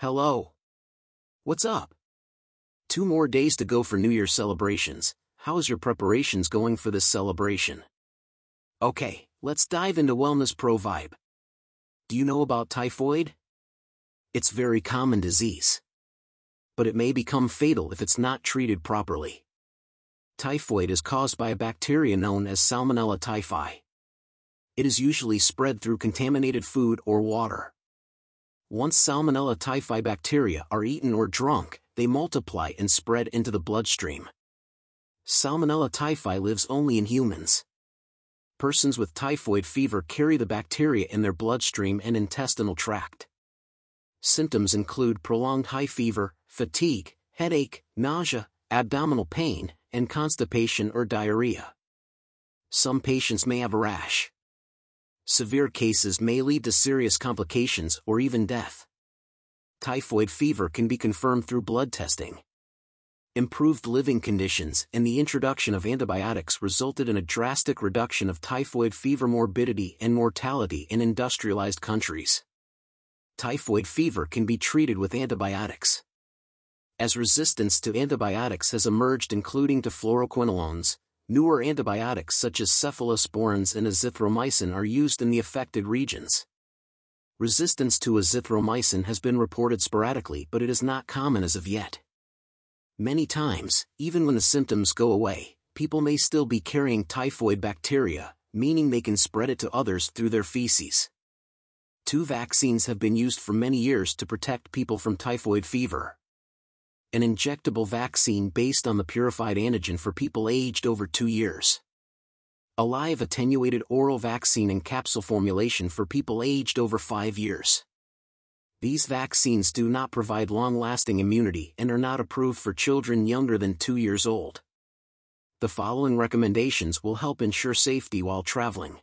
Hello. What's up? Two more days to go for New Year's celebrations. How is your preparations going for this celebration? Okay, let's dive into Wellness Pro Vibe. Do you know about typhoid? It's very common disease. But it may become fatal if it's not treated properly. Typhoid is caused by a bacteria known as Salmonella typhi. It is usually spread through contaminated food or water. Once Salmonella typhi bacteria are eaten or drunk, they multiply and spread into the bloodstream. Salmonella typhi lives only in humans. Persons with typhoid fever carry the bacteria in their bloodstream and intestinal tract. Symptoms include prolonged high fever, fatigue, headache, nausea, abdominal pain, and constipation or diarrhea. Some patients may have a rash. Severe cases may lead to serious complications or even death. Typhoid fever can be confirmed through blood testing. Improved living conditions and the introduction of antibiotics resulted in a drastic reduction of typhoid fever morbidity and mortality in industrialized countries. Typhoid fever can be treated with antibiotics as resistance to antibiotics has emerged including to fluoroquinolones, newer antibiotics such as cephalosporins and azithromycin are used in the affected regions. Resistance to azithromycin has been reported sporadically but it is not common as of yet. Many times, even when the symptoms go away, people may still be carrying typhoid bacteria, meaning they can spread it to others through their feces. Two vaccines have been used for many years to protect people from typhoid fever an injectable vaccine based on the purified antigen for people aged over two years. A live attenuated oral vaccine in capsule formulation for people aged over five years. These vaccines do not provide long-lasting immunity and are not approved for children younger than two years old. The following recommendations will help ensure safety while traveling.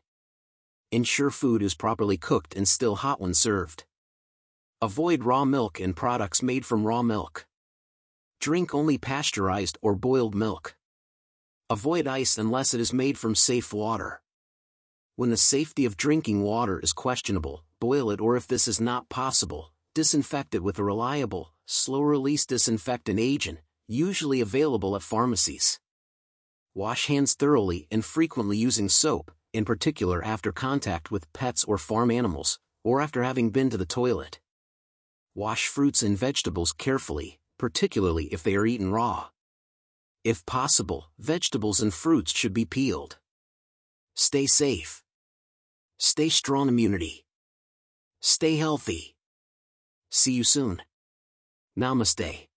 Ensure food is properly cooked and still hot when served. Avoid raw milk and products made from raw milk. Drink only pasteurized or boiled milk. Avoid ice unless it is made from safe water. When the safety of drinking water is questionable, boil it or if this is not possible, disinfect it with a reliable, slow-release disinfectant agent, usually available at pharmacies. Wash hands thoroughly and frequently using soap, in particular after contact with pets or farm animals, or after having been to the toilet. Wash fruits and vegetables carefully, particularly if they are eaten raw. If possible, vegetables and fruits should be peeled. Stay safe. Stay strong immunity. Stay healthy. See you soon. Namaste.